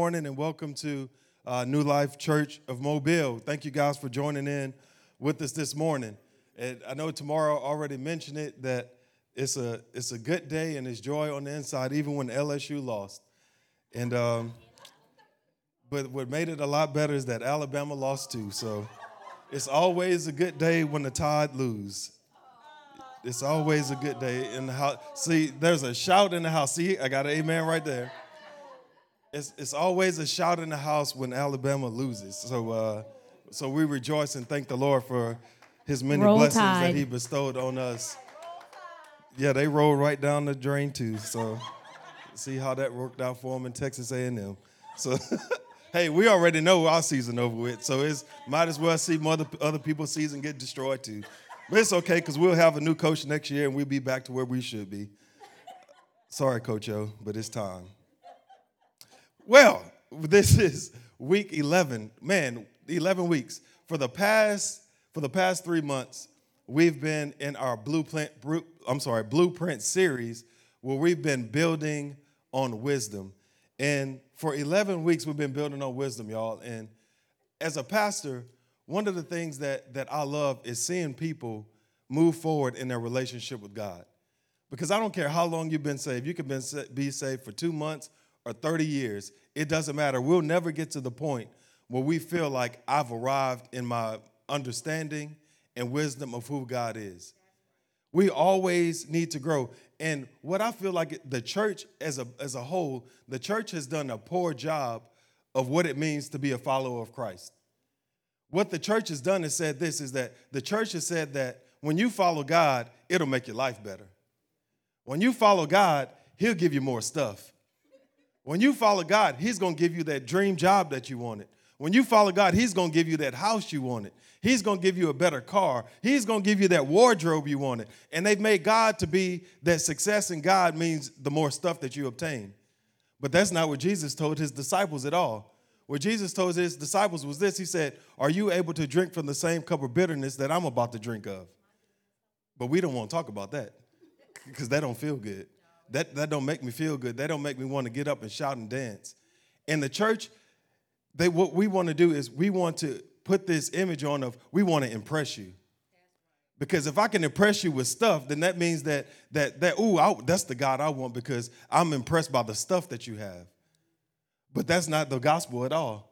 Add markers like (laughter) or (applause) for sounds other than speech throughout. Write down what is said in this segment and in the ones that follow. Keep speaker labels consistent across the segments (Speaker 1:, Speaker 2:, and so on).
Speaker 1: morning and welcome to uh, New Life Church of Mobile. Thank you guys for joining in with us this morning. And I know Tamara already mentioned it that it's a it's a good day and it's joy on the inside, even when LSU lost. And um, but what made it a lot better is that Alabama lost too. So it's always a good day when the Tide lose. It's always a good day in the house. See, there's a shout in the house. See, I got an amen right there. It's, it's always a shout in the house when Alabama loses. So, uh, so we rejoice and thank the Lord for his many
Speaker 2: Roll
Speaker 1: blessings
Speaker 2: Tide.
Speaker 1: that he bestowed on us. Yeah, they rolled right down the drain too. So see how that worked out for them in Texas A&M. So (laughs) hey, we already know our season over with. So it's might as well see other other people's season get destroyed too. But it's okay because we'll have a new coach next year and we'll be back to where we should be. Sorry, Coach O, but it's time. Well, this is week 11. Man, 11 weeks. For the past for the past 3 months, we've been in our blueprint I'm sorry, blueprint series where we've been building on wisdom. And for 11 weeks we've been building on wisdom, y'all. And as a pastor, one of the things that that I love is seeing people move forward in their relationship with God. Because I don't care how long you've been saved. You could been, be saved for two months or 30 years. It doesn't matter. We'll never get to the point where we feel like I've arrived in my understanding and wisdom of who God is. We always need to grow. And what I feel like the church as a, as a whole, the church has done a poor job of what it means to be a follower of Christ. What the church has done is said this is that the church has said that when you follow God, it'll make your life better. When you follow God, He'll give you more stuff. When you follow God, He's gonna give you that dream job that you wanted. When you follow God, He's gonna give you that house you wanted. He's gonna give you a better car. He's gonna give you that wardrobe you wanted. And they've made God to be that success in God means the more stuff that you obtain. But that's not what Jesus told his disciples at all. What Jesus told his disciples was this He said, Are you able to drink from the same cup of bitterness that I'm about to drink of? But we don't want to talk about that because that don't feel good. That, that don't make me feel good. That don't make me want to get up and shout and dance. In the church, they what we want to do is we want to put this image on of we want to impress you. Because if I can impress you with stuff, then that means that that that ooh, I, that's the God I want because I'm impressed by the stuff that you have. But that's not the gospel at all.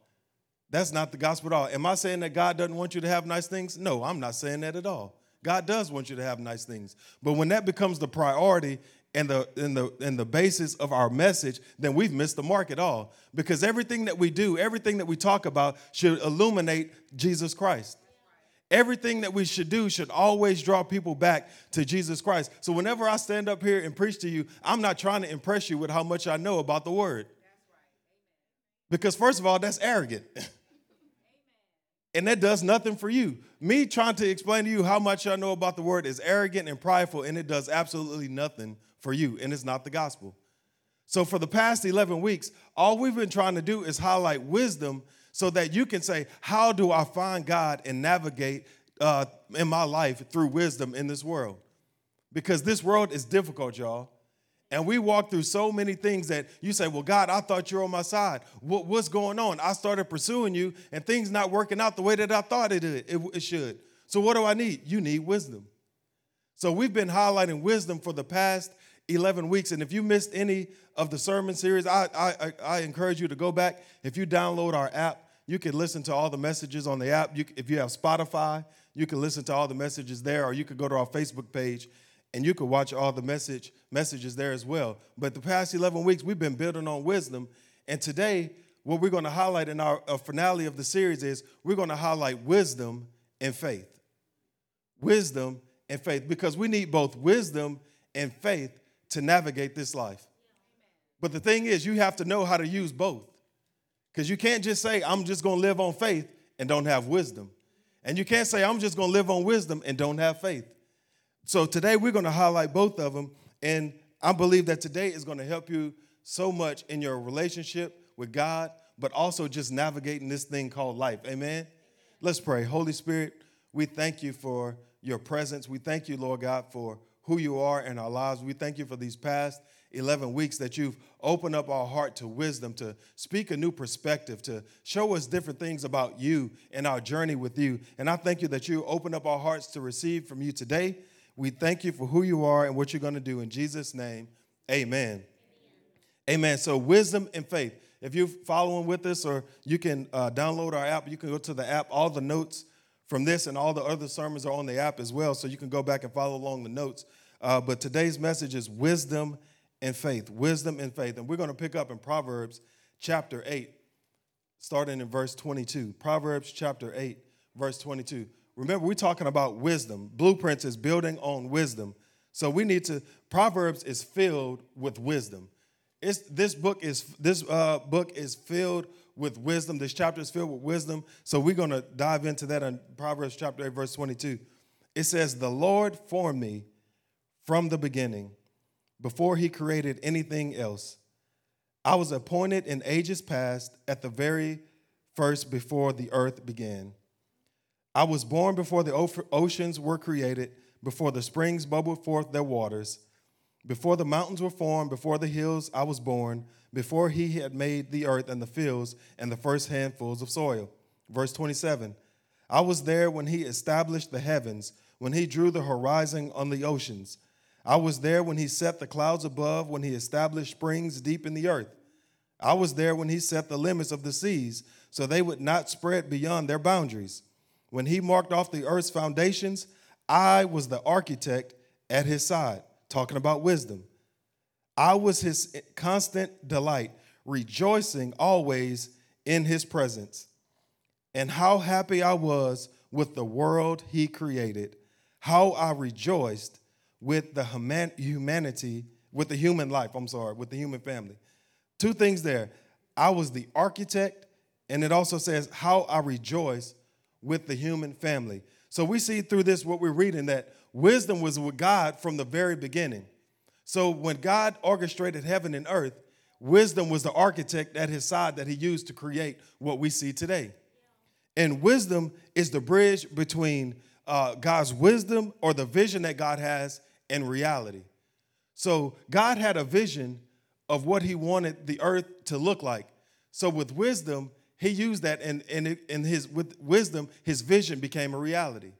Speaker 1: That's not the gospel at all. Am I saying that God doesn't want you to have nice things? No, I'm not saying that at all. God does want you to have nice things. But when that becomes the priority and the and the and the basis of our message, then we've missed the mark at all. Because everything that we do, everything that we talk about should illuminate Jesus Christ. Everything that we should do should always draw people back to Jesus Christ. So whenever I stand up here and preach to you, I'm not trying to impress you with how much I know about the word. Because first of all, that's arrogant. (laughs) and that does nothing for you. Me trying to explain to you how much I know about the word is arrogant and prideful, and it does absolutely nothing for you, and it's not the gospel. So, for the past 11 weeks, all we've been trying to do is highlight wisdom so that you can say, How do I find God and navigate uh, in my life through wisdom in this world? Because this world is difficult, y'all. And we walk through so many things that you say, Well, God, I thought you're on my side. What, what's going on? I started pursuing you, and things not working out the way that I thought it, it, it should. So, what do I need? You need wisdom. So, we've been highlighting wisdom for the past 11 weeks. And if you missed any of the sermon series, I, I, I- encourage you to go back. If you download our app, you can listen to all the messages on the app. You, if you have Spotify, you can listen to all the messages there, or you could go to our Facebook page and you could watch all the message messages there as well. But the past 11 weeks, we've been building on wisdom. And today, what we're going to highlight in our uh, finale of the series is we're going to highlight wisdom and faith wisdom and faith because we need both wisdom and faith to navigate this life. But the thing is, you have to know how to use both because you can't just say, I'm just going to live on faith and don't have wisdom. And you can't say, I'm just going to live on wisdom and don't have faith. So today we're going to highlight both of them. And I believe that today is going to help you so much in your relationship with God, but also just navigating this thing called life. Amen. Let's pray. Holy Spirit, we thank you for your presence. We thank you, Lord God, for who you are in our lives. We thank you for these past 11 weeks that you've opened up our heart to wisdom, to speak a new perspective, to show us different things about you and our journey with you. And I thank you that you open up our hearts to receive from you today. We thank you for who you are and what you're going to do. In Jesus' name, amen. Amen. So, wisdom and faith. If you're following with us, or you can uh, download our app, you can go to the app. All the notes from this and all the other sermons are on the app as well, so you can go back and follow along the notes. Uh, but today's message is wisdom and faith. Wisdom and faith. And we're going to pick up in Proverbs chapter 8, starting in verse 22. Proverbs chapter 8, verse 22. Remember, we're talking about wisdom. Blueprints is building on wisdom. So we need to, Proverbs is filled with wisdom. It's, this book is this uh, book is filled with wisdom. This chapter is filled with wisdom. So we're going to dive into that in Proverbs chapter 8, verse 22. It says, The Lord formed me from the beginning, before he created anything else. I was appointed in ages past at the very first before the earth began. I was born before the oceans were created, before the springs bubbled forth their waters. Before the mountains were formed, before the hills I was born, before he had made the earth and the fields and the first handfuls of soil. Verse 27 I was there when he established the heavens, when he drew the horizon on the oceans. I was there when he set the clouds above, when he established springs deep in the earth. I was there when he set the limits of the seas, so they would not spread beyond their boundaries. When he marked off the earth's foundations, I was the architect at his side talking about wisdom. I was his constant delight, rejoicing always in his presence. And how happy I was with the world he created, how I rejoiced with the humanity, with the human life, I'm sorry, with the human family. Two things there. I was the architect, and it also says how I rejoice with the human family. So we see through this what we're reading that wisdom was with God from the very beginning. So when God orchestrated heaven and earth, wisdom was the architect at his side that he used to create what we see today. And wisdom is the bridge between uh, God's wisdom or the vision that God has and reality. So God had a vision of what he wanted the earth to look like. So with wisdom, he used that and, and, and his with wisdom, his vision became a reality.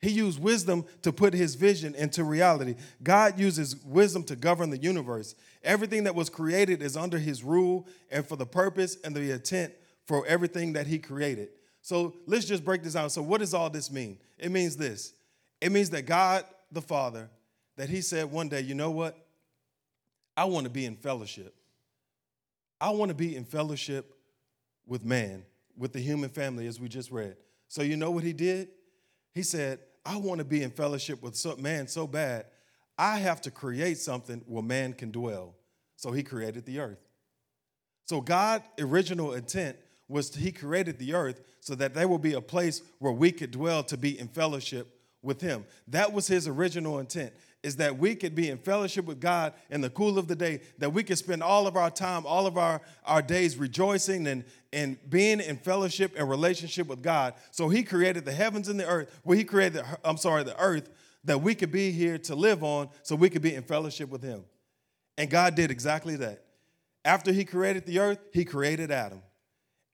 Speaker 1: He used wisdom to put his vision into reality. God uses wisdom to govern the universe. Everything that was created is under his rule and for the purpose and the intent for everything that he created. So let's just break this out. So, what does all this mean? It means this it means that God the Father, that he said one day, you know what? I want to be in fellowship. I want to be in fellowship with man, with the human family, as we just read. So, you know what he did? He said, I want to be in fellowship with man so bad, I have to create something where man can dwell. So he created the earth. So God's original intent was he created the earth so that there will be a place where we could dwell to be in fellowship with him. That was his original intent is that we could be in fellowship with God in the cool of the day, that we could spend all of our time, all of our, our days rejoicing and, and being in fellowship and relationship with God. So he created the heavens and the earth, well, he created, the, I'm sorry, the earth, that we could be here to live on so we could be in fellowship with him. And God did exactly that. After he created the earth, he created Adam.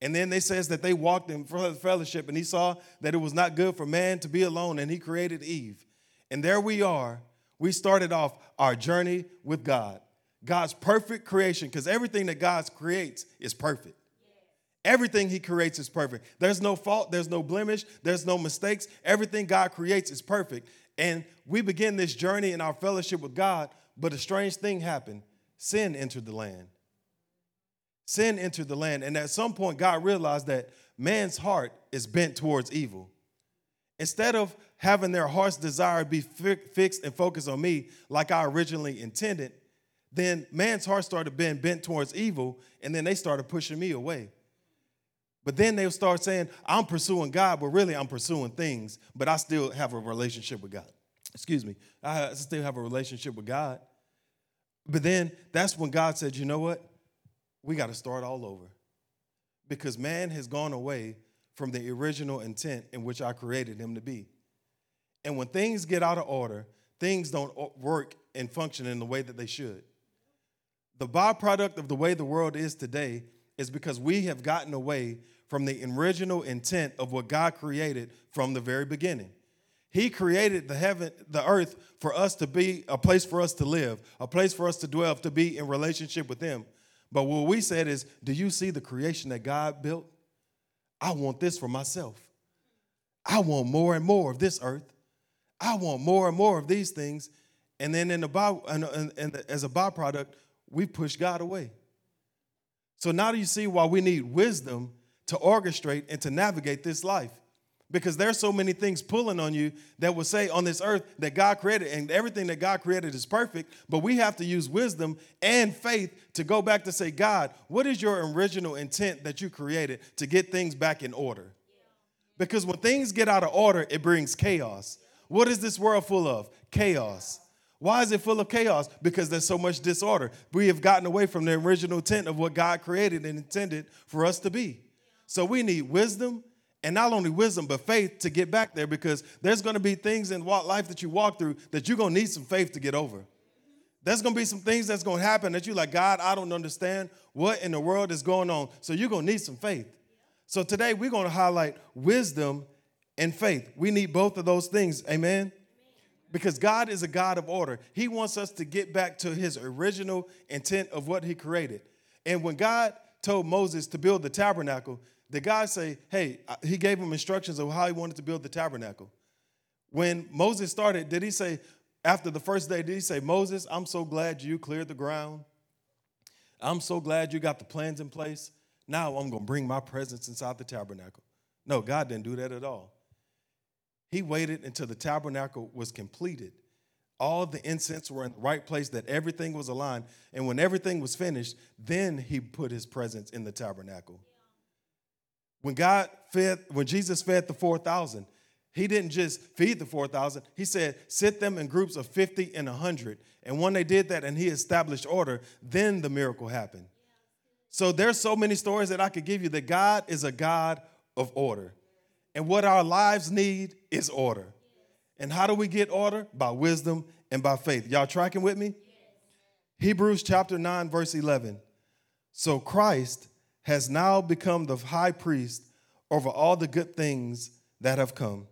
Speaker 1: And then they says that they walked in fellowship and he saw that it was not good for man to be alone and he created Eve. And there we are we started off our journey with God. God's perfect creation, because everything that God creates is perfect. Everything He creates is perfect. There's no fault, there's no blemish, there's no mistakes. Everything God creates is perfect. And we begin this journey in our fellowship with God, but a strange thing happened sin entered the land. Sin entered the land. And at some point, God realized that man's heart is bent towards evil. Instead of having their heart's desire be fi- fixed and focused on me like I originally intended, then man's heart started being bent towards evil, and then they started pushing me away. But then they'll start saying, I'm pursuing God, but really I'm pursuing things, but I still have a relationship with God. Excuse me, I still have a relationship with God. But then that's when God said, you know what? We got to start all over. Because man has gone away from the original intent in which I created him to be. And when things get out of order, things don't work and function in the way that they should. The byproduct of the way the world is today is because we have gotten away from the original intent of what God created from the very beginning. He created the heaven, the earth for us to be a place for us to live, a place for us to dwell, to be in relationship with Him. But what we said is, do you see the creation that God built? I want this for myself. I want more and more of this earth. I want more and more of these things. And then in the by, and, as a byproduct, we push God away. So now do you see why we need wisdom to orchestrate and to navigate this life? Because there's so many things pulling on you that will say on this earth that God created, and everything that God created is perfect, but we have to use wisdom and faith to go back to say, God, what is your original intent that you created to get things back in order? Because when things get out of order, it brings chaos. What is this world full of? Chaos. Why is it full of chaos? Because there's so much disorder. We have gotten away from the original intent of what God created and intended for us to be. So we need wisdom and not only wisdom, but faith to get back there because there's going to be things in what life that you walk through that you're going to need some faith to get over. There's going to be some things that's going to happen that you're like, God, I don't understand what in the world is going on. So you're going to need some faith. So today we're going to highlight wisdom and faith. We need both of those things. Amen because God is a God of order. He wants us to get back to his original intent of what he created. And when God told Moses to build the tabernacle, the God say, "Hey, uh, he gave him instructions of how he wanted to build the tabernacle." When Moses started, did he say after the first day did he say, "Moses, I'm so glad you cleared the ground. I'm so glad you got the plans in place. Now I'm going to bring my presence inside the tabernacle." No, God didn't do that at all. He waited until the tabernacle was completed. All the incense were in the right place, that everything was aligned. And when everything was finished, then he put his presence in the tabernacle. When God fed, when Jesus fed the 4,000, he didn't just feed the 4,000. He said, sit them in groups of 50 and 100. And when they did that and he established order, then the miracle happened. So there's so many stories that I could give you that God is a God of order. And what our lives need is order. And how do we get order? By wisdom and by faith. Y'all tracking with me? Hebrews chapter 9, verse 11. So Christ has now become the high priest over all the good things that have come.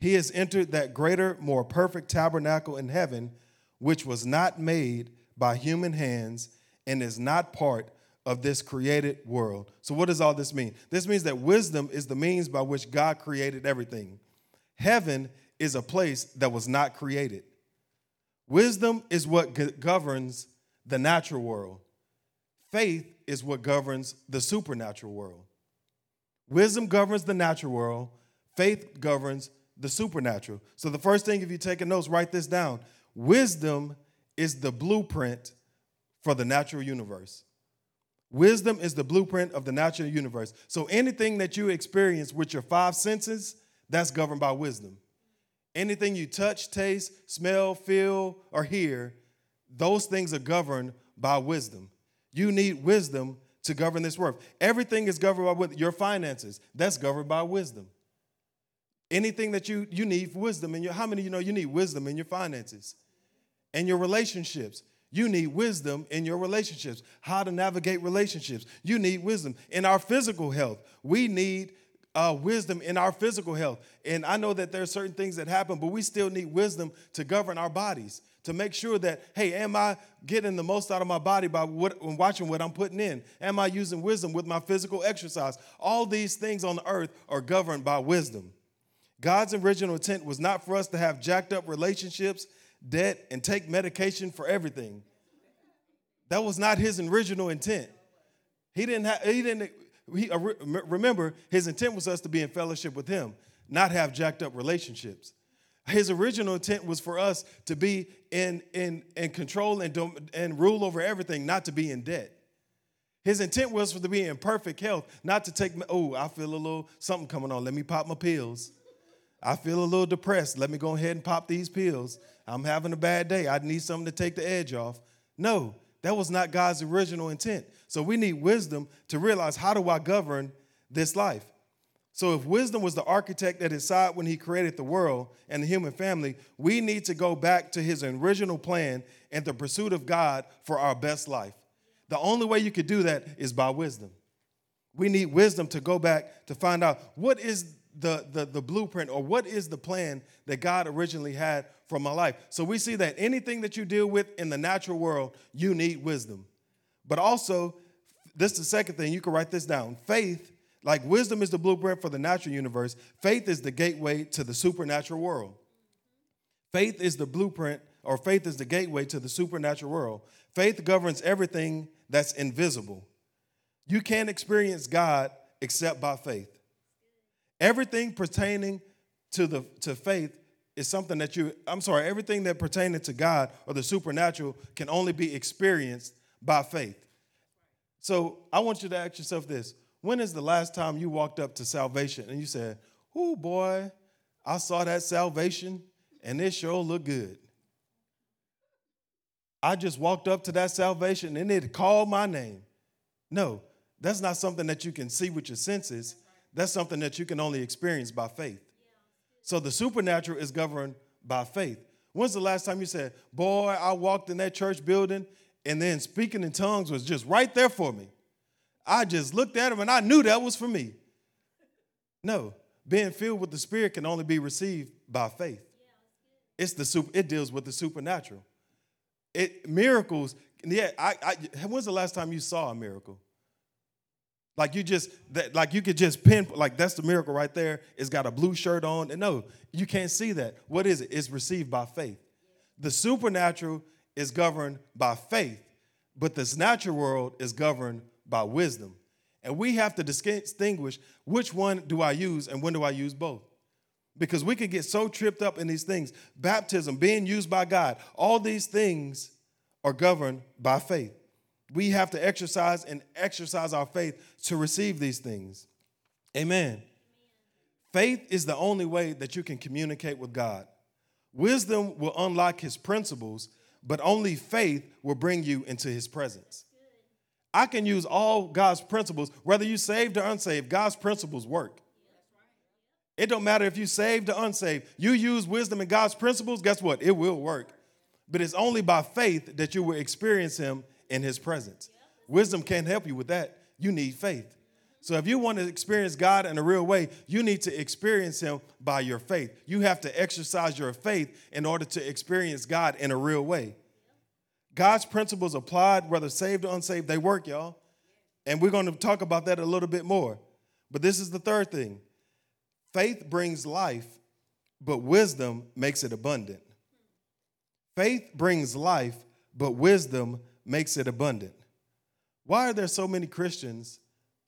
Speaker 1: He has entered that greater, more perfect tabernacle in heaven, which was not made by human hands and is not part of this created world. So, what does all this mean? This means that wisdom is the means by which God created everything. Heaven is a place that was not created. Wisdom is what governs the natural world. Faith is what governs the supernatural world. Wisdom governs the natural world, faith governs the supernatural. So, the first thing, if you're taking notes, write this down. Wisdom is the blueprint for the natural universe. Wisdom is the blueprint of the natural universe. So anything that you experience with your five senses, that's governed by wisdom. Anything you touch, taste, smell, feel, or hear, those things are governed by wisdom. You need wisdom to govern this world. Everything is governed by. Your finances, that's governed by wisdom. Anything that you, you need wisdom in your, how many you know you need wisdom in your finances? And your relationships. You need wisdom in your relationships, how to navigate relationships. You need wisdom in our physical health. We need uh, wisdom in our physical health. And I know that there are certain things that happen, but we still need wisdom to govern our bodies, to make sure that, hey, am I getting the most out of my body by what, watching what I'm putting in? Am I using wisdom with my physical exercise? All these things on the earth are governed by wisdom. God's original intent was not for us to have jacked up relationships debt, and take medication for everything. That was not his original intent. He didn't have, he didn't, he, uh, remember, his intent was us to be in fellowship with him, not have jacked up relationships. His original intent was for us to be in, in, in control and, and rule over everything, not to be in debt. His intent was for to be in perfect health, not to take, oh, I feel a little something coming on. Let me pop my pills. I feel a little depressed. Let me go ahead and pop these pills. I'm having a bad day. I need something to take the edge off. No, that was not God's original intent. So we need wisdom to realize how do I govern this life? So, if wisdom was the architect at his side when he created the world and the human family, we need to go back to his original plan and the pursuit of God for our best life. The only way you could do that is by wisdom. We need wisdom to go back to find out what is the, the, the blueprint or what is the plan that God originally had for my life. So we see that anything that you deal with in the natural world, you need wisdom. But also, this is the second thing, you can write this down. Faith, like wisdom is the blueprint for the natural universe, faith is the gateway to the supernatural world. Faith is the blueprint, or faith is the gateway to the supernatural world. Faith governs everything that's invisible. You can't experience God except by faith. Everything pertaining to the to faith is something that you I'm sorry, everything that pertaining to God or the supernatural can only be experienced by faith. So, I want you to ask yourself this. When is the last time you walked up to salvation and you said, "Oh boy, I saw that salvation and it sure looked good." I just walked up to that salvation and it called my name. No, that's not something that you can see with your senses. That's something that you can only experience by faith. So the supernatural is governed by faith. When's the last time you said, Boy, I walked in that church building and then speaking in tongues was just right there for me? I just looked at him and I knew that was for me. No, being filled with the Spirit can only be received by faith. It's the super, it deals with the supernatural. It miracles. Yeah, I, I, when's the last time you saw a miracle? Like you just that, like you could just pin like that's the miracle right there. It's got a blue shirt on. And no, you can't see that. What is it? It's received by faith. The supernatural is governed by faith, but this natural world is governed by wisdom. And we have to distinguish which one do I use and when do I use both because we could get so tripped up in these things. Baptism, being used by God, all these things are governed by faith. We have to exercise and exercise our faith to receive these things. Amen. Faith is the only way that you can communicate with God. Wisdom will unlock his principles, but only faith will bring you into his presence. I can use all God's principles, whether you saved or unsaved, God's principles work. It don't matter if you saved or unsaved. You use wisdom and God's principles, guess what? It will work. But it's only by faith that you will experience him in his presence. Wisdom can't help you with that. You need faith. So if you want to experience God in a real way, you need to experience him by your faith. You have to exercise your faith in order to experience God in a real way. God's principles applied, whether saved or unsaved, they work, y'all. And we're going to talk about that a little bit more. But this is the third thing Faith brings life, but wisdom makes it abundant. Faith brings life, but wisdom makes it abundant. Why are there so many Christians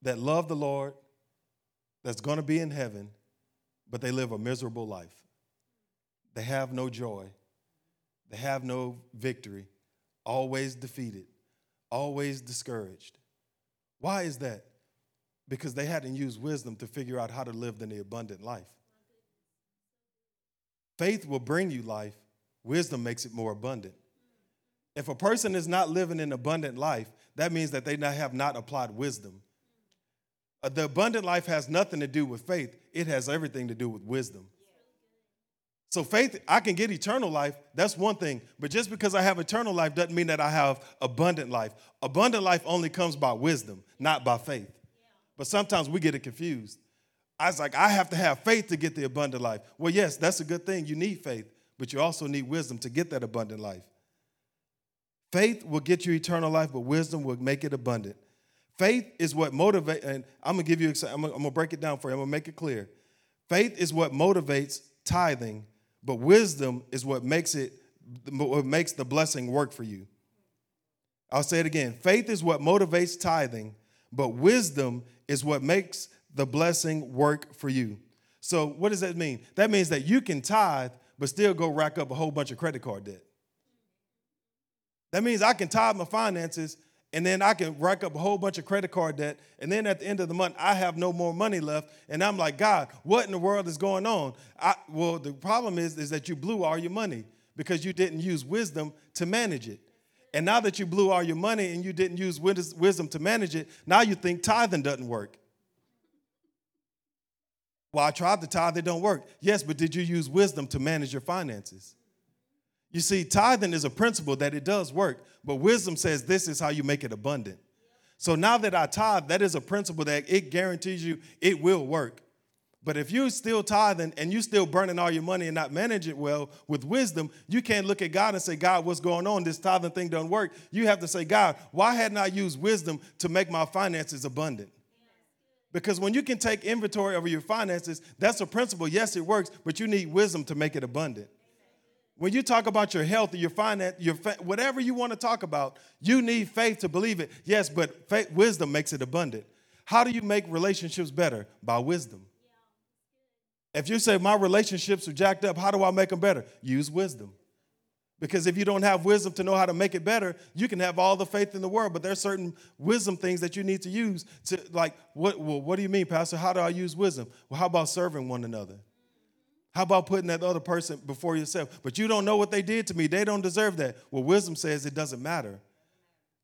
Speaker 1: that love the Lord, that's going to be in heaven, but they live a miserable life? They have no joy, they have no victory, always defeated, always discouraged. Why is that? because they hadn't used wisdom to figure out how to live in the abundant life. Faith will bring you life, wisdom makes it more abundant. If a person is not living an abundant life, that means that they have not applied wisdom. Uh, the abundant life has nothing to do with faith, it has everything to do with wisdom. So, faith, I can get eternal life, that's one thing. But just because I have eternal life doesn't mean that I have abundant life. Abundant life only comes by wisdom, not by faith. But sometimes we get it confused. I was like, I have to have faith to get the abundant life. Well, yes, that's a good thing. You need faith, but you also need wisdom to get that abundant life. Faith will get you eternal life, but wisdom will make it abundant. Faith is what motivates, and I'm gonna give you, I'm gonna, I'm gonna break it down for you, I'm gonna make it clear. Faith is what motivates tithing, but wisdom is what makes it, what makes the blessing work for you. I'll say it again. Faith is what motivates tithing, but wisdom is what makes the blessing work for you. So, what does that mean? That means that you can tithe, but still go rack up a whole bunch of credit card debt. That means I can tithe my finances and then I can rack up a whole bunch of credit card debt. And then at the end of the month, I have no more money left. And I'm like, God, what in the world is going on? I, well, the problem is, is that you blew all your money because you didn't use wisdom to manage it. And now that you blew all your money and you didn't use wisdom to manage it, now you think tithing doesn't work. Well, I tried to tithe, it don't work. Yes, but did you use wisdom to manage your finances? You see, tithing is a principle that it does work, but wisdom says this is how you make it abundant. So now that I tithe, that is a principle that it guarantees you it will work. But if you're still tithing and you're still burning all your money and not manage it well with wisdom, you can't look at God and say, God, what's going on? This tithing thing doesn't work. You have to say, God, why hadn't I used wisdom to make my finances abundant? Because when you can take inventory over your finances, that's a principle. Yes, it works, but you need wisdom to make it abundant. When you talk about your health or your finance, your fa- whatever you want to talk about, you need faith to believe it. Yes, but faith, wisdom makes it abundant. How do you make relationships better? By wisdom. If you say my relationships are jacked up, how do I make them better? Use wisdom. Because if you don't have wisdom to know how to make it better, you can have all the faith in the world, but there's certain wisdom things that you need to use to like what well, what do you mean, Pastor? How do I use wisdom? Well, how about serving one another? How about putting that other person before yourself? But you don't know what they did to me. They don't deserve that. Well, wisdom says it doesn't matter.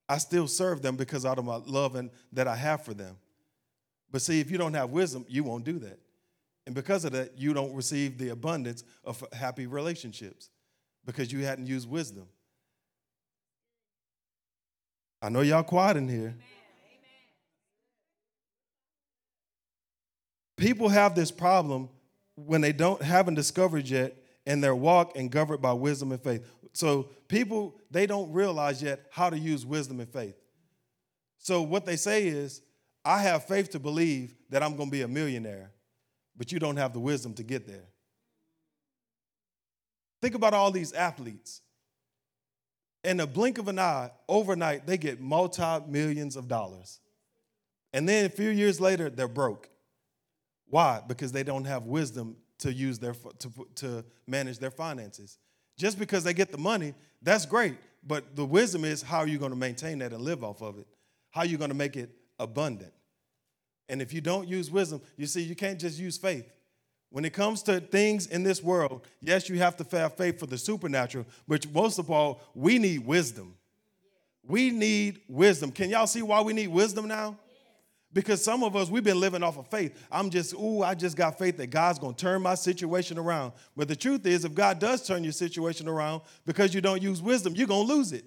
Speaker 1: I still serve them because out of my love and that I have for them. But see, if you don't have wisdom, you won't do that. And because of that, you don't receive the abundance of happy relationships because you hadn't used wisdom. I know y'all quiet in here. People have this problem when they don't haven't discovered yet and their walk and governed by wisdom and faith. So people they don't realize yet how to use wisdom and faith. So what they say is, I have faith to believe that I'm going to be a millionaire but you don't have the wisdom to get there. Think about all these athletes. In the blink of an eye, overnight, they get multi millions of dollars. And then a few years later, they're broke. Why? Because they don't have wisdom to use their to, to manage their finances. Just because they get the money, that's great. But the wisdom is how are you going to maintain that and live off of it? How are you going to make it abundant? And if you don't use wisdom, you see, you can't just use faith. When it comes to things in this world, yes, you have to have faith for the supernatural, but most of all, we need wisdom. We need wisdom. Can y'all see why we need wisdom now? Because some of us, we've been living off of faith. I'm just, ooh, I just got faith that God's gonna turn my situation around. But the truth is, if God does turn your situation around because you don't use wisdom, you're gonna lose it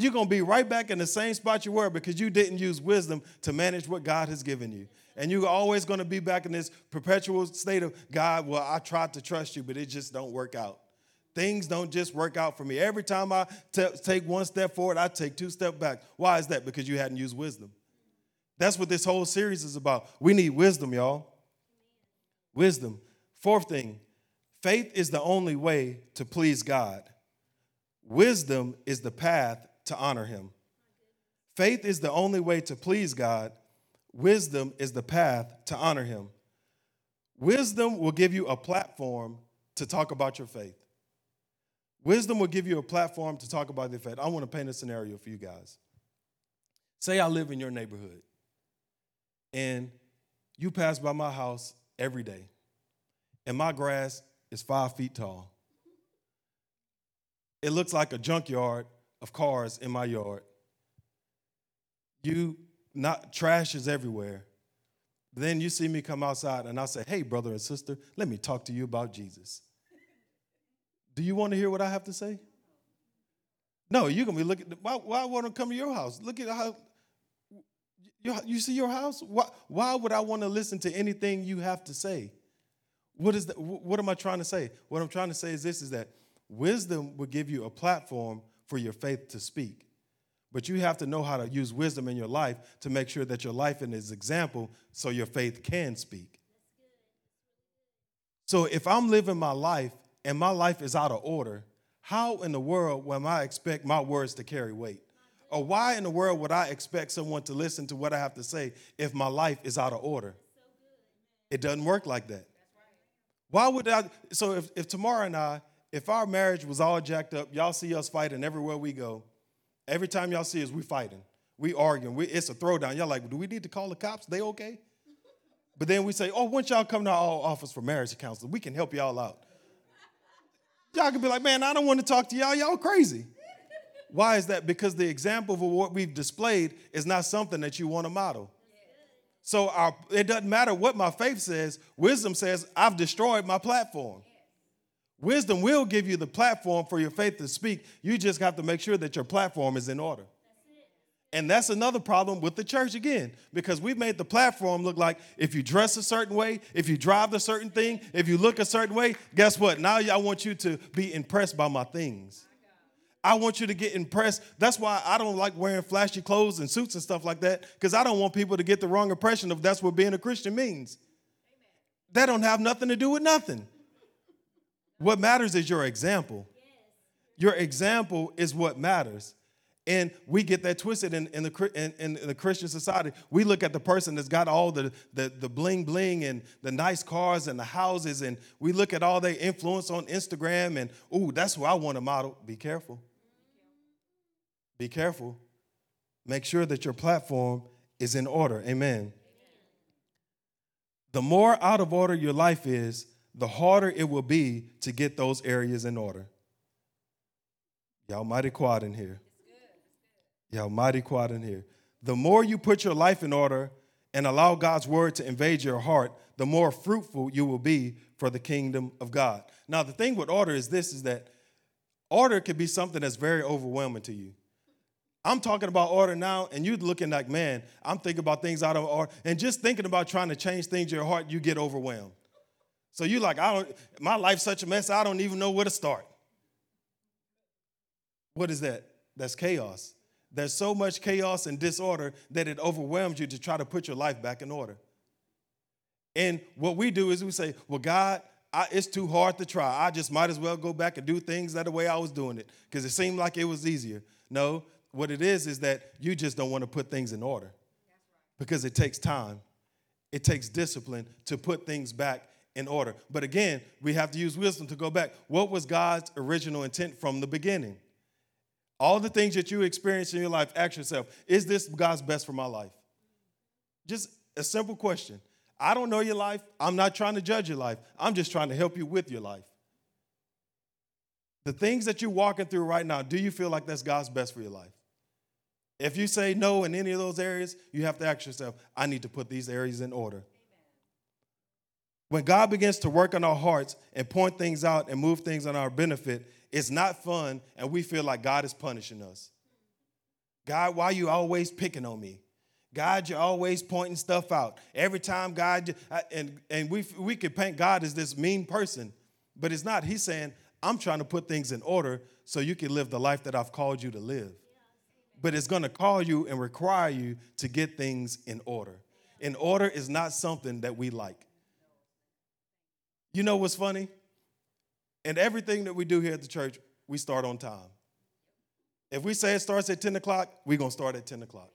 Speaker 1: you're going to be right back in the same spot you were because you didn't use wisdom to manage what God has given you. And you're always going to be back in this perpetual state of God, well, I tried to trust you, but it just don't work out. Things don't just work out for me. Every time I t- take one step forward, I take two steps back. Why is that? Because you hadn't used wisdom. That's what this whole series is about. We need wisdom, y'all. Wisdom. Fourth thing, faith is the only way to please God. Wisdom is the path to honor him. Faith is the only way to please God. Wisdom is the path to honor him. Wisdom will give you a platform to talk about your faith. Wisdom will give you a platform to talk about your faith. I want to paint a scenario for you guys. Say I live in your neighborhood and you pass by my house every day and my grass is five feet tall. It looks like a junkyard of cars in my yard. You not trash is everywhere. Then you see me come outside and I say, Hey, brother and sister, let me talk to you about Jesus. Do you want to hear what I have to say? No, you're gonna be looking. Why, why want to come to your house? Look at how you, you see your house. Why, why would I want to listen to anything you have to say? What is that? What am I trying to say? What I'm trying to say is this: is that wisdom will give you a platform for your faith to speak. But you have to know how to use wisdom in your life to make sure that your life is example so your faith can speak. So if I'm living my life and my life is out of order, how in the world will I expect my words to carry weight? Or why in the world would I expect someone to listen to what I have to say if my life is out of order? It doesn't work like that. Why would I? So if, if Tamara and I if our marriage was all jacked up, y'all see us fighting everywhere we go. Every time y'all see us, we fighting. We arguing. We, it's a throwdown. Y'all like, do we need to call the cops? They okay? But then we say, oh, once y'all come to our office for marriage counseling, we can help y'all out. Y'all can be like, man, I don't want to talk to y'all. Y'all crazy. Why is that? Because the example of what we've displayed is not something that you want to model. So our, it doesn't matter what my faith says. Wisdom says, I've destroyed my platform. Wisdom will give you the platform for your faith to speak. You just have to make sure that your platform is in order. And that's another problem with the church again, because we've made the platform look like if you dress a certain way, if you drive a certain thing, if you look a certain way, guess what? Now I want you to be impressed by my things. I want you to get impressed. That's why I don't like wearing flashy clothes and suits and stuff like that, because I don't want people to get the wrong impression of that's what being a Christian means. That don't have nothing to do with nothing. What matters is your example. Your example is what matters. And we get that twisted in, in, the, in, in, the Christian society. We look at the person that's got all the, the, the bling bling and the nice cars and the houses, and we look at all their influence on Instagram, and, ooh, that's who I want to model. Be careful. Be careful. Make sure that your platform is in order. Amen. The more out of order your life is, the harder it will be to get those areas in order. Y'all mighty quiet in here. Y'all mighty quiet in here. The more you put your life in order and allow God's word to invade your heart, the more fruitful you will be for the kingdom of God. Now, the thing with order is this is that order could be something that's very overwhelming to you. I'm talking about order now, and you're looking like, man, I'm thinking about things out of order. And just thinking about trying to change things in your heart, you get overwhelmed. So you're like, I don't, my life's such a mess, I don't even know where to start. What is that? That's chaos. There's so much chaos and disorder that it overwhelms you to try to put your life back in order. And what we do is we say, Well, God, I, it's too hard to try. I just might as well go back and do things that the way I was doing it because it seemed like it was easier. No, what it is is that you just don't want to put things in order because it takes time, it takes discipline to put things back in order. But again, we have to use wisdom to go back. What was God's original intent from the beginning? All the things that you experience in your life, ask yourself, is this God's best for my life? Just a simple question. I don't know your life. I'm not trying to judge your life. I'm just trying to help you with your life. The things that you're walking through right now, do you feel like that's God's best for your life? If you say no in any of those areas, you have to ask yourself, I need to put these areas in order. When God begins to work on our hearts and point things out and move things on our benefit, it's not fun, and we feel like God is punishing us. God, why are you always picking on me? God, you're always pointing stuff out. Every time God, and, and we, we could paint God as this mean person, but it's not. He's saying, I'm trying to put things in order so you can live the life that I've called you to live. But it's going to call you and require you to get things in order. In order is not something that we like. You know what's funny? And everything that we do here at the church, we start on time. If we say it starts at 10 o'clock, we're going to start at 10 o'clock.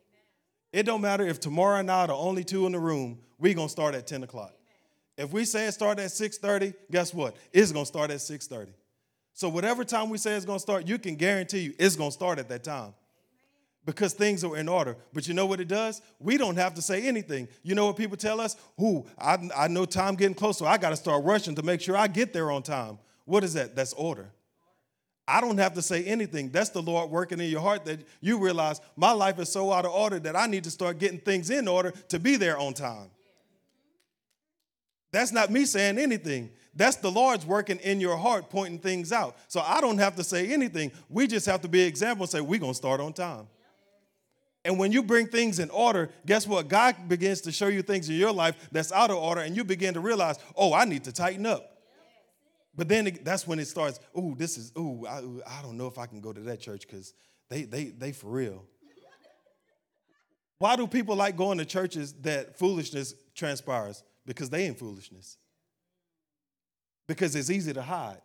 Speaker 1: It don't matter if Tamara and I are only two in the room, we're going to start at 10 o'clock. If we say it start at 6.30, guess what? It's going to start at 6.30. So whatever time we say it's going to start, you can guarantee you it's going to start at that time because things are in order. But you know what it does? We don't have to say anything. You know what people tell us? Who I, I know time getting close, so I got to start rushing to make sure I get there on time. What is that? That's order. I don't have to say anything. That's the Lord working in your heart that you realize my life is so out of order that I need to start getting things in order to be there on time. That's not me saying anything. That's the Lord's working in your heart, pointing things out. So I don't have to say anything. We just have to be example and say, we're going to start on time. And when you bring things in order, guess what? God begins to show you things in your life that's out of order, and you begin to realize, oh, I need to tighten up. But then it, that's when it starts. Oh, this is. Oh, I, I don't know if I can go to that church because they they they for real. Why do people like going to churches that foolishness transpires? Because they ain't foolishness. Because it's easy to hide.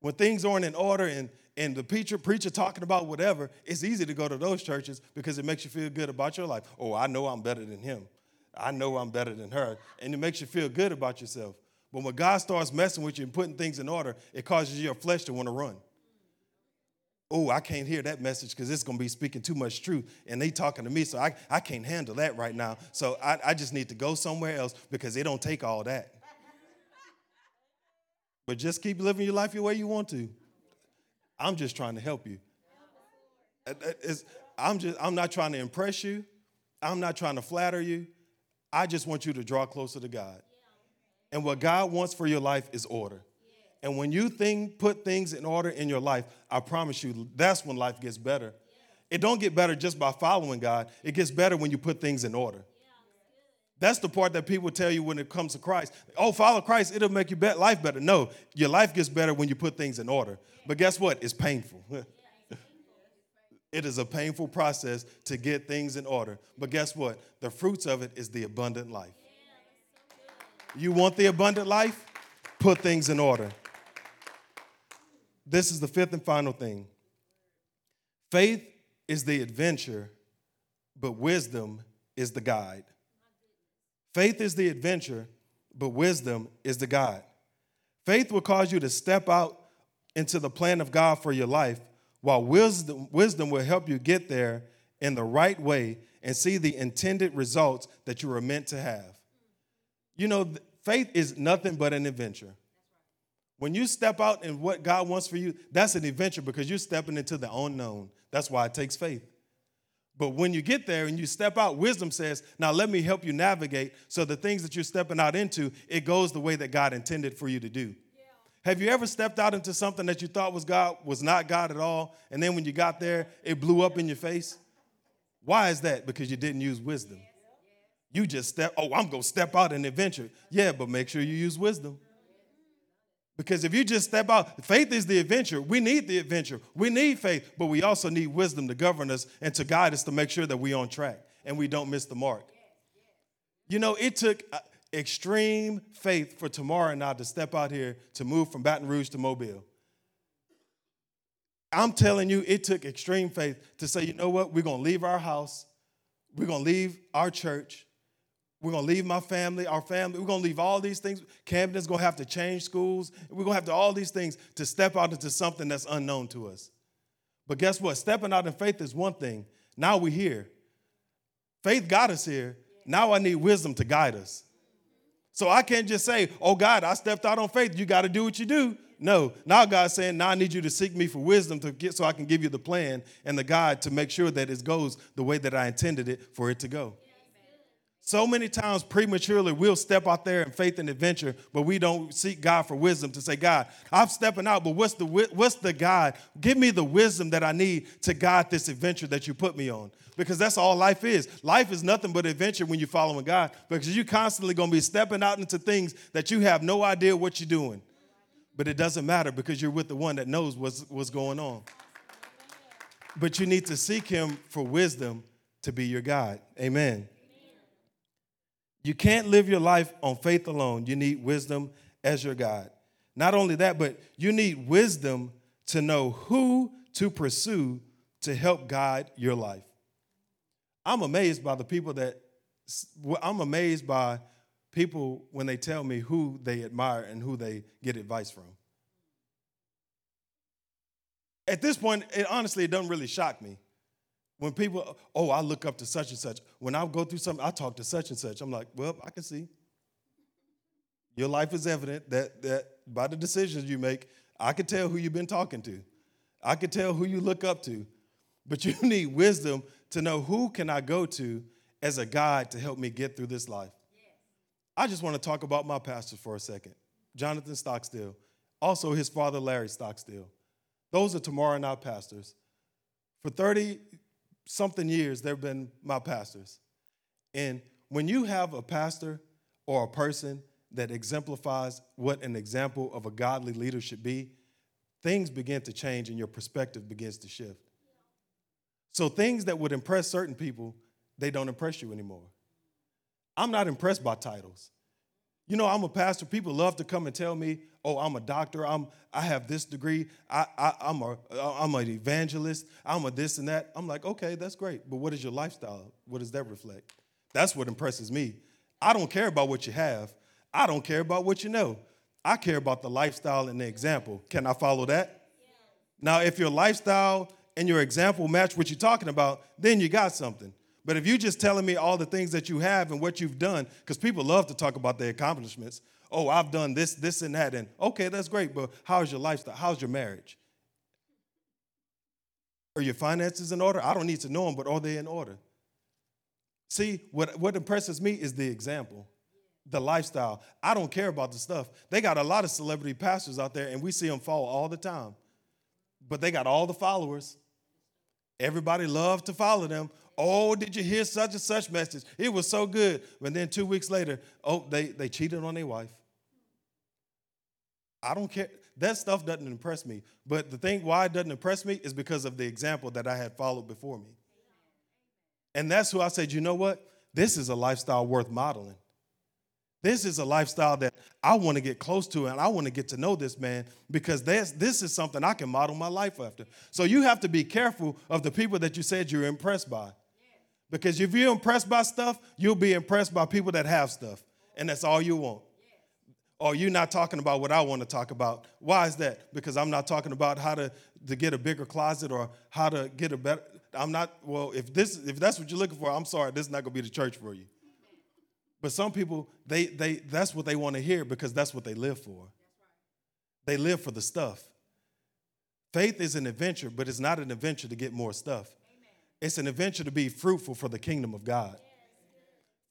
Speaker 1: When things aren't in order and and the preacher preacher talking about whatever, it's easy to go to those churches because it makes you feel good about your life. Oh, I know I'm better than him. I know I'm better than her, and it makes you feel good about yourself. But when God starts messing with you and putting things in order, it causes your flesh to want to run. Oh, I can't hear that message because it's going to be speaking too much truth. And they talking to me, so I, I can't handle that right now. So I, I just need to go somewhere else because it don't take all that. But just keep living your life the way you want to. I'm just trying to help you. Uh, uh, it's, I'm, just, I'm not trying to impress you. I'm not trying to flatter you. I just want you to draw closer to God. And what God wants for your life is order. And when you think, put things in order in your life, I promise you, that's when life gets better. It don't get better just by following God. It gets better when you put things in order. That's the part that people tell you when it comes to Christ. Oh, follow Christ, it'll make your life better. No, your life gets better when you put things in order. But guess what? It's painful. (laughs) it is a painful process to get things in order. But guess what? The fruits of it is the abundant life. You want the abundant life? Put things in order. This is the fifth and final thing. Faith is the adventure, but wisdom is the guide. Faith is the adventure, but wisdom is the guide. Faith will cause you to step out into the plan of God for your life, while wisdom, wisdom will help you get there in the right way and see the intended results that you were meant to have. You know, faith is nothing but an adventure. When you step out in what God wants for you, that's an adventure because you're stepping into the unknown. That's why it takes faith. But when you get there and you step out, wisdom says, Now let me help you navigate so the things that you're stepping out into, it goes the way that God intended for you to do. Yeah. Have you ever stepped out into something that you thought was God, was not God at all, and then when you got there, it blew up in your face? Why is that? Because you didn't use wisdom. You just step, oh, I'm gonna step out and adventure. Yeah, but make sure you use wisdom. Because if you just step out, faith is the adventure. We need the adventure. We need faith, but we also need wisdom to govern us and to guide us to make sure that we're on track and we don't miss the mark. You know, it took uh, extreme faith for Tamara and I to step out here to move from Baton Rouge to Mobile. I'm telling you, it took extreme faith to say, you know what, we're gonna leave our house, we're gonna leave our church, we're gonna leave my family, our family. We're gonna leave all these things. Camden's gonna have to change schools. We're gonna have to all these things to step out into something that's unknown to us. But guess what? Stepping out in faith is one thing. Now we're here. Faith got us here. Now I need wisdom to guide us. So I can't just say, oh God, I stepped out on faith. You got to do what you do. No. Now God's saying, now I need you to seek me for wisdom to get so I can give you the plan and the guide to make sure that it goes the way that I intended it for it to go. So many times prematurely we'll step out there in faith and adventure, but we don't seek God for wisdom to say, God, I'm stepping out, but what's the what's the guide? Give me the wisdom that I need to guide this adventure that you put me on. Because that's all life is. Life is nothing but adventure when you're following God. Because you're constantly gonna be stepping out into things that you have no idea what you're doing. But it doesn't matter because you're with the one that knows what's, what's going on. But you need to seek him for wisdom to be your guide. Amen. You can't live your life on faith alone. You need wisdom as your guide. Not only that, but you need wisdom to know who to pursue to help guide your life. I'm amazed by the people that, I'm amazed by people when they tell me who they admire and who they get advice from. At this point, it, honestly, it doesn't really shock me when people, oh, I look up to such and such. When I go through something, I talk to such and such. I'm like, well, I can see. Your life is evident that, that by the decisions you make, I can tell who you've been talking to. I can tell who you look up to. But you (laughs) need wisdom to know who can I go to as a guide to help me get through this life. I just want to talk about my pastor for a second. Jonathan Stockstill, also his father Larry Stockstill. Those are Tamara and I pastors. For 30 something years, they've been my pastors. And when you have a pastor or a person that exemplifies what an example of a godly leader should be, things begin to change and your perspective begins to shift. So things that would impress certain people, they don't impress you anymore. I'm not impressed by titles. You know, I'm a pastor. People love to come and tell me, "Oh, I'm a doctor. I'm I have this degree. I, I I'm a I'm an evangelist. I'm a this and that." I'm like, "Okay, that's great, but what is your lifestyle? What does that reflect?" That's what impresses me. I don't care about what you have. I don't care about what you know. I care about the lifestyle and the example. Can I follow that? Yeah. Now, if your lifestyle and your example match what you're talking about, then you got something. But if you're just telling me all the things that you have and what you've done, because people love to talk about their accomplishments. Oh, I've done this, this, and that. And okay, that's great, but how's your lifestyle? How's your marriage? Are your finances in order? I don't need to know them, but are they in order? See, what, what impresses me is the example, the lifestyle. I don't care about the stuff. They got a lot of celebrity pastors out there, and we see them fall all the time. But they got all the followers. Everybody loved to follow them. Oh, did you hear such and such message? It was so good. But then two weeks later, oh, they, they cheated on their wife. I don't care. That stuff doesn't impress me. But the thing why it doesn't impress me is because of the example that I had followed before me. And that's who I said, you know what? This is a lifestyle worth modeling. This is a lifestyle that I want to get close to, and I want to get to know this man because this, this is something I can model my life after. So you have to be careful of the people that you said you're impressed by. Because if you're impressed by stuff, you'll be impressed by people that have stuff, and that's all you want. Or you're not talking about what I want to talk about. Why is that? Because I'm not talking about how to, to get a bigger closet or how to get a better. I'm not, well, if this if that's what you're looking for, I'm sorry, this is not gonna be the church for you. But some people, they they that's what they want to hear because that's what they live for. They live for the stuff. Faith is an adventure, but it's not an adventure to get more stuff. It's an adventure to be fruitful for the kingdom of God.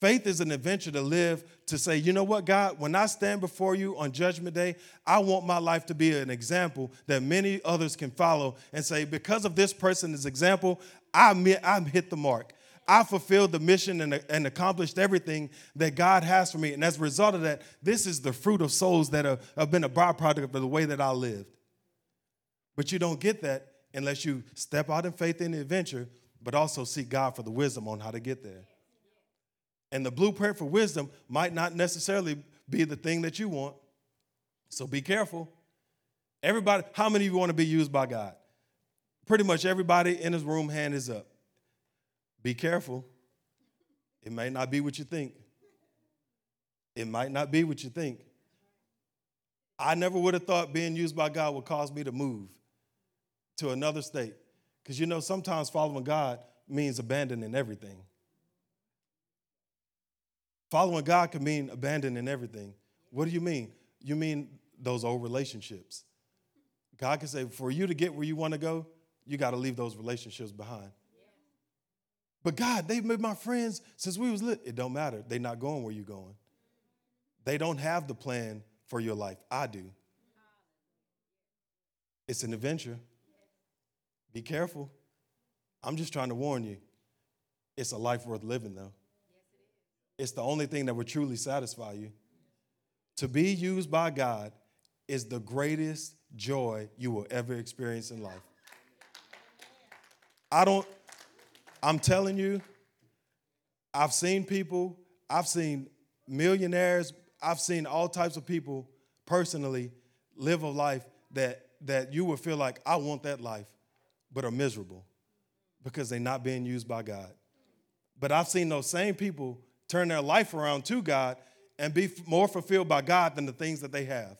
Speaker 1: Faith is an adventure to live to say, you know what, God, when I stand before you on Judgment Day, I want my life to be an example that many others can follow and say, because of this person's example, I, I hit the mark. I fulfilled the mission and, and, accomplished everything that God has for me. And as a result of that, this is the fruit of souls that have, have been a byproduct of the way that I lived. But you don't get that unless you step out in faith in the adventure, but also seek God for the wisdom on how to get there. And the blueprint for wisdom might not necessarily be the thing that you want. So be careful. Everybody, how many of you want to be used by God? Pretty much everybody in this room, hand is up. Be careful. It may not be what you think. It might not be what you think. I never would have thought being used by God would cause me to move to another state. Because you know, sometimes following God means abandoning everything. Following God can mean abandoning everything. What do you mean? You mean those old relationships. God can say, for you to get where you want to go, you got to leave those relationships behind. But God, they've been my friends since we was lit. It don't matter. They're not going where you're going. They don't have the plan for your life. I do. It's an adventure. Be careful. I'm just trying to warn you. It's a life worth living, though. It's the only thing that will truly satisfy you. To be used by God is the greatest joy you will ever experience in life. I don't, I'm telling you, I've seen people, I've seen millionaires, I've seen all types of people personally live a life that, that you would feel like, I want that life, but are miserable because they're not being used by God. But I've seen those same people turn their life around to God and be more fulfilled by God than the things that they have.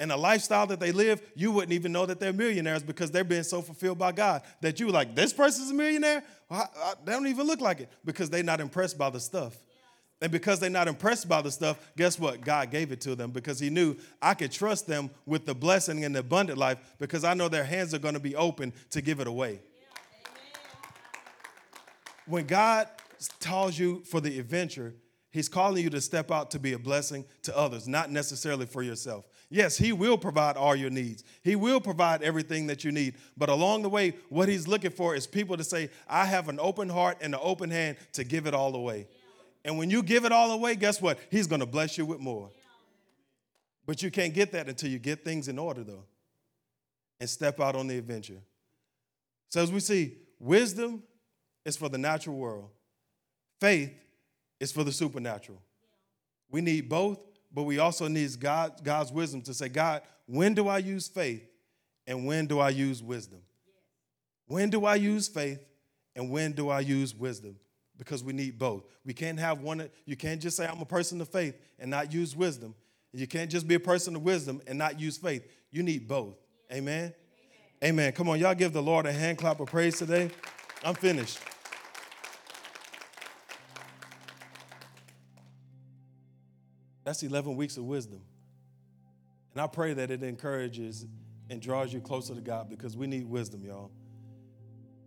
Speaker 1: And the lifestyle that they live, you wouldn't even know that they're millionaires because they're being so fulfilled by God that you're like, this person's a millionaire? Well, I, I, they don't even look like it because they're not impressed by the stuff. And because they're not impressed by the stuff, guess what? God gave it to them because He knew I could trust them with the blessing and the abundant life because I know their hands are going to be open to give it away. When God calls you for the adventure, He's calling you to step out to be a blessing to others, not necessarily for yourself. Yes, He will provide all your needs. He will provide everything that you need. But along the way, what He's looking for is people to say, I have an open heart and an open hand to give it all away. And when you give it all away, guess what? He's going to bless you with more. But you can't get that until you get things in order, though, and step out on the adventure. So, as we see, wisdom is for the natural world, Faith is for the supernatural. We need both, but we also need God, God's wisdom to say, God, when do I use faith and when do I use wisdom? When do I use faith and when do I use wisdom? Because we need both. We can't have one, you can't just say, I'm a person of faith and not use wisdom. You can't just be a person of wisdom and not use faith. You need both. Amen? Amen. Amen. Come on, y'all give the Lord a hand clap of praise today. I'm finished. That's 11 weeks of wisdom. And I pray that it encourages and draws you closer to God because we need wisdom, y'all.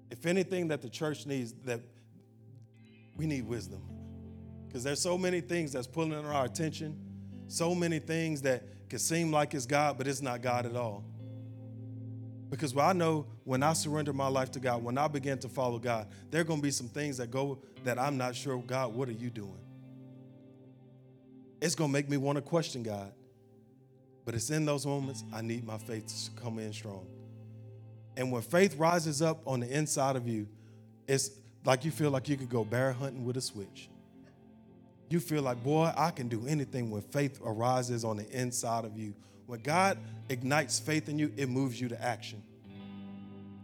Speaker 1: If anything that the church needs, that We need wisdom. Because there's so many things that's pulling on our attention, so many things that can seem like it's God, but it's not God at all. Because I know when I surrender my life to God, when I begin to follow God, there are going to be some things that go that I'm not sure, God, what are you doing? It's going to make me want to question God. But it's in those moments I need my faith to come in strong. And when faith rises up on the inside of you, it's like you feel like you could go bear hunting with a switch. You feel like, boy, I can do anything when faith arises on the inside of you. When God ignites faith in you, it moves you to action.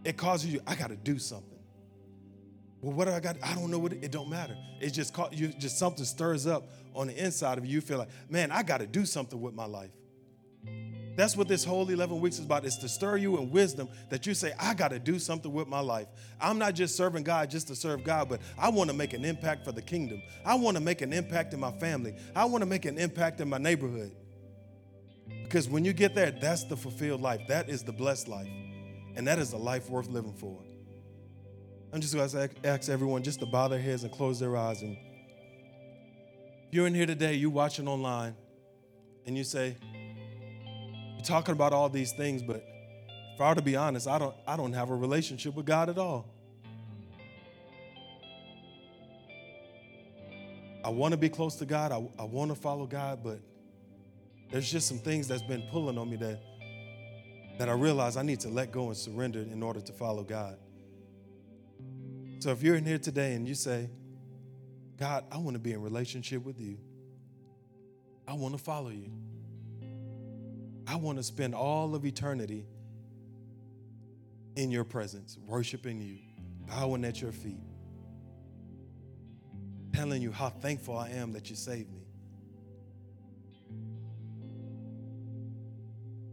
Speaker 1: It causes you, I got to do something. Well, what do I got? I don't know what it, it don't matter. It just caught you just something stirs up on the inside of you. You feel like, man, I got to do something with my life. That's what this whole 11 weeks is about, is to stir you in wisdom that you say, I got to do something with my life. I'm not just serving God just to serve God, but I want to make an impact for the kingdom. I want to make an impact in my family. I want to make an impact in my neighborhood. Because when you get there, that's the fulfilled life. That is the blessed life. And that is a life worth living for. I'm just going to ask everyone just to bow their heads and close their eyes. And you're in here today, You're watching online, and you say, you're talking about all these things, but if I were to be honest, I don't, I don't have a relationship with God at all. I want to be close to God. I, I want to follow God, but there's just some things that's been pulling on me that, that I realize I need to let go and surrender in order to follow God. So if you're in here today and you say, God, I want to be in relationship with you. I want to follow you. I want to spend all of eternity in your presence, worshiping you, bowing at your feet, telling you how thankful I am that you saved me.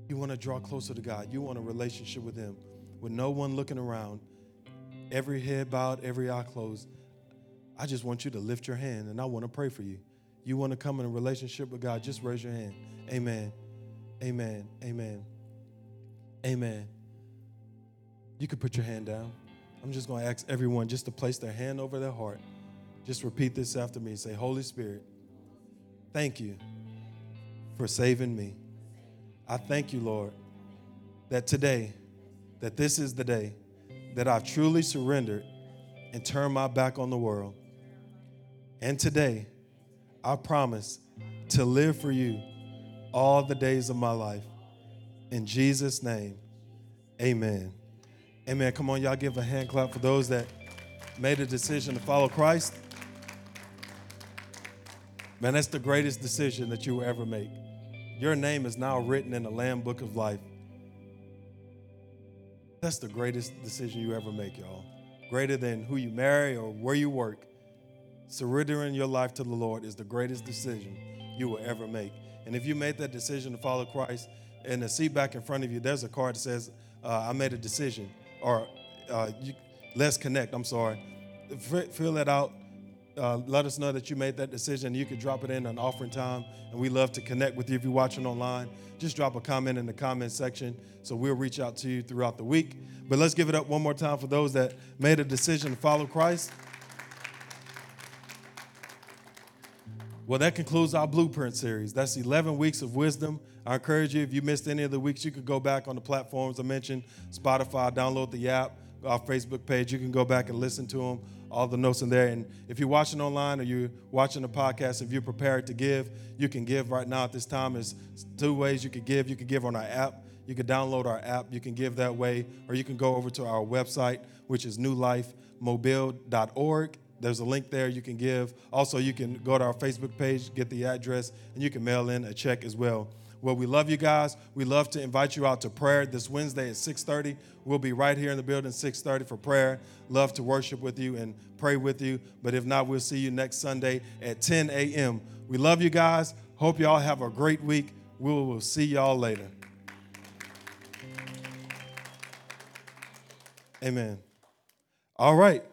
Speaker 1: You want to draw closer to God. You want a relationship with Him with no one looking around, every head bowed, every eye closed, I just want you to lift your hand and I want to pray for you. You want to come in a relationship with God, just raise your hand. Amen. Amen. Amen. Amen. You can put your hand down. I'm just going to ask everyone just to place their hand over their heart. Just repeat this after me. Say, Holy Spirit, thank you for saving me. I thank you, Lord, that today, that this is the day that I've truly surrendered and turned my back on the world. And today, I promise to live for you all the days of my life. In Jesus' name, amen. Amen. Come on, y'all give a hand clap for those that made a decision to follow Christ. Man, that's the greatest decision that you will ever make. Your name is now written in the Lamb Book of Life. That's the greatest decision you ever make, y'all. Greater than who you marry or where you work. Surrendering your life to the Lord is the greatest decision you will ever make. And if you made that decision to follow Christ, in the seat back in front of you, there's a card that says, uh, I made a decision, or uh, you, let's connect. I'm sorry. fill that out. Uh, let us know that you made that decision. You could drop it in an offering time, and we love to connect with you. If you're watching online, just drop a comment in the comment section so we'll reach out to you throughout the week. But let's give it up one more time for those that made a decision to follow Christ. Well, that concludes our blueprint series. That's 11 weeks of wisdom. I encourage you, if you missed any of the weeks, you could go back on the platforms I mentioned Spotify, download the app, our Facebook page. You can go back and listen to them, all the notes in there. And if you're watching online or you're watching the podcast, if you're prepared to give, you can give right now at this time. There's two ways you could give. You could give on our app. You can download our app. You can give that way, or you can go over to our website, which is newlifemobile.org there's a link there you can give. Also, you can go to our Facebook page, get the address, and you can mail in a check as well. Well, we love you guys. We love to invite you out to prayer this Wednesday at 6:30. We'll be right here in the building 6:30 for prayer. Love to worship with you and pray with you. But if not, we'll see you next Sunday at 10 a.m. We love you guys. Hope y'all have a great week. We will see y'all later. Amen. All right.